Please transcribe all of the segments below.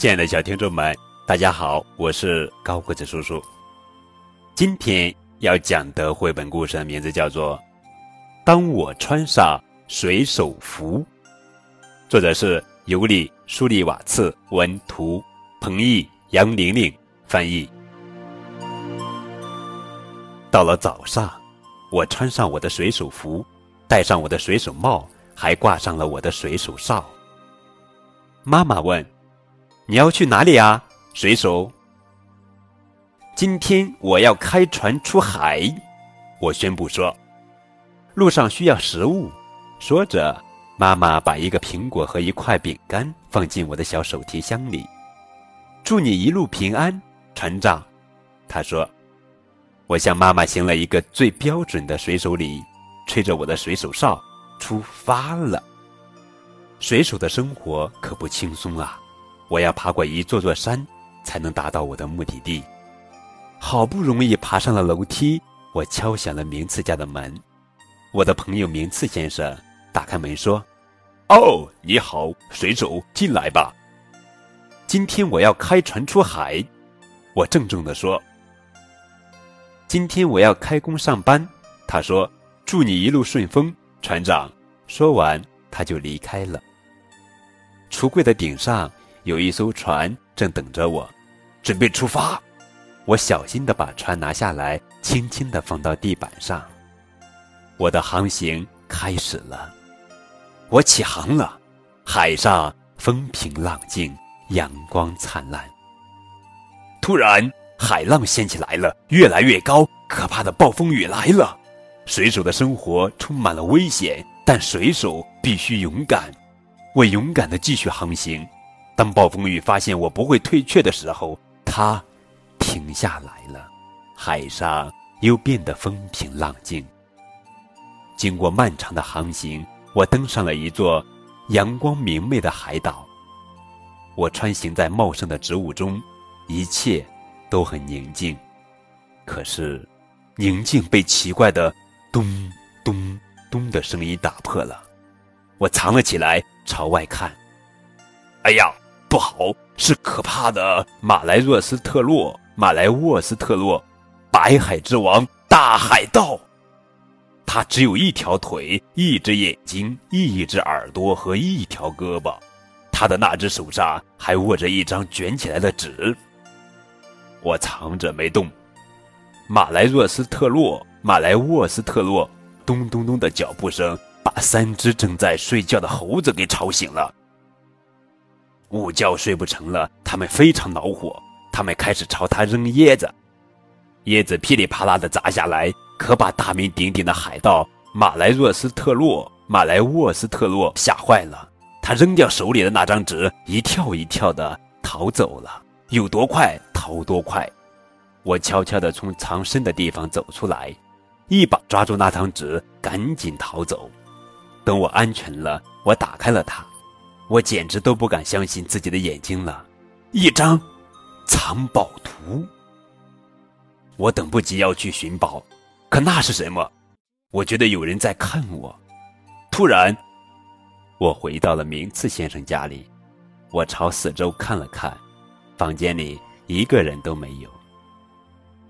亲爱的小听众们，大家好，我是高个子叔叔。今天要讲的绘本故事的名字叫做《当我穿上水手服》，作者是尤里·舒利瓦茨，文图，彭毅、杨玲玲翻译。到了早上，我穿上我的水手服，戴上我的水手帽，还挂上了我的水手哨。妈妈问。你要去哪里啊，水手？今天我要开船出海，我宣布说。路上需要食物，说着，妈妈把一个苹果和一块饼干放进我的小手提箱里。祝你一路平安，船长，他说。我向妈妈行了一个最标准的水手礼，吹着我的水手哨，出发了。水手的生活可不轻松啊。我要爬过一座座山，才能达到我的目的地。好不容易爬上了楼梯，我敲响了名次家的门。我的朋友名次先生打开门说：“哦，你好，水手，进来吧。今天我要开船出海。”我郑重地说：“今天我要开工上班。”他说：“祝你一路顺风，船长。”说完，他就离开了。橱柜的顶上。有一艘船正等着我，准备出发。我小心地把船拿下来，轻轻地放到地板上。我的航行开始了，我起航了。海上风平浪静，阳光灿烂。突然，海浪掀起来了，越来越高，可怕的暴风雨来了。水手的生活充满了危险，但水手必须勇敢。我勇敢地继续航行。当暴风雨发现我不会退却的时候，它停下来了，海上又变得风平浪静。经过漫长的航行，我登上了一座阳光明媚的海岛。我穿行在茂盛的植物中，一切都很宁静。可是，宁静被奇怪的咚咚咚的声音打破了。我藏了起来，朝外看。哎呀！不好，是可怕的马来若斯特洛，马来沃斯特洛，白海之王大海盗。他只有一条腿，一只眼睛，一只耳朵和一条胳膊。他的那只手上还握着一张卷起来的纸。我藏着没动。马来若斯特洛，马来沃斯特洛，咚咚咚的脚步声把三只正在睡觉的猴子给吵醒了。午觉睡不成了，他们非常恼火，他们开始朝他扔椰子，椰子噼里啪啦的砸下来，可把大名鼎鼎的海盗马来若斯特洛、马来沃斯特洛吓坏了。他扔掉手里的那张纸，一跳一跳的逃走了，有多快逃多快。我悄悄的从藏身的地方走出来，一把抓住那张纸，赶紧逃走。等我安全了，我打开了它。我简直都不敢相信自己的眼睛了，一张藏宝图。我等不及要去寻宝，可那是什么？我觉得有人在看我。突然，我回到了名次先生家里，我朝四周看了看，房间里一个人都没有。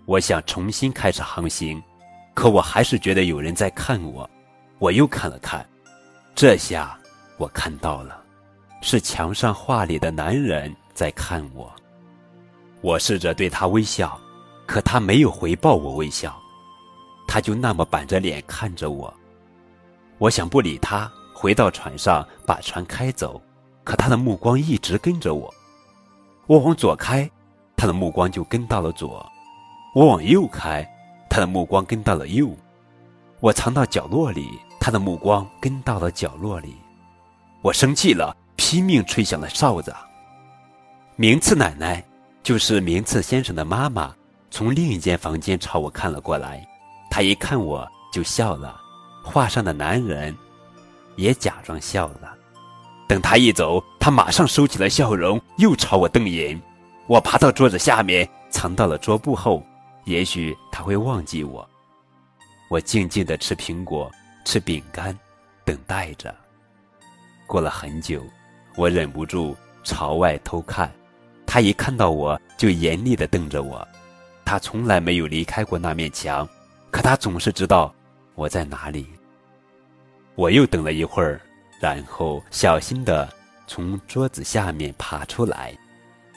我想重新开始航行，可我还是觉得有人在看我。我又看了看，这下我看到了。是墙上画里的男人在看我，我试着对他微笑，可他没有回报我微笑，他就那么板着脸看着我。我想不理他，回到船上把船开走，可他的目光一直跟着我。我往左开，他的目光就跟到了左；我往右开，他的目光跟到了右；我藏到角落里，他的目光跟到了角落里。我生气了。拼命吹响了哨子。明次奶奶，就是明次先生的妈妈，从另一间房间朝我看了过来。她一看我就笑了，画上的男人也假装笑了。等他一走，他马上收起了笑容，又朝我瞪眼。我爬到桌子下面，藏到了桌布后。也许他会忘记我。我静静地吃苹果，吃饼干，等待着。过了很久。我忍不住朝外偷看，他一看到我就严厉地瞪着我。他从来没有离开过那面墙，可他总是知道我在哪里。我又等了一会儿，然后小心地从桌子下面爬出来。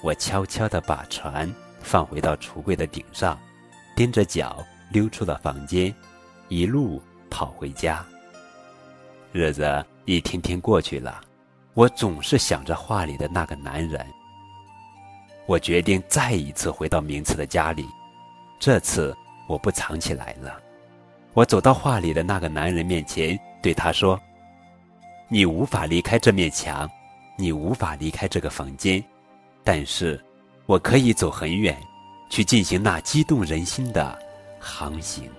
我悄悄地把船放回到橱柜的顶上，踮着脚溜出了房间，一路跑回家。日子一天天过去了，我总是想着画里的那个男人。我决定再一次回到名次的家里，这次我不藏起来了。我走到画里的那个男人面前，对他说：“你无法离开这面墙，你无法离开这个房间，但是，我可以走很远，去进行那激动人心的航行。”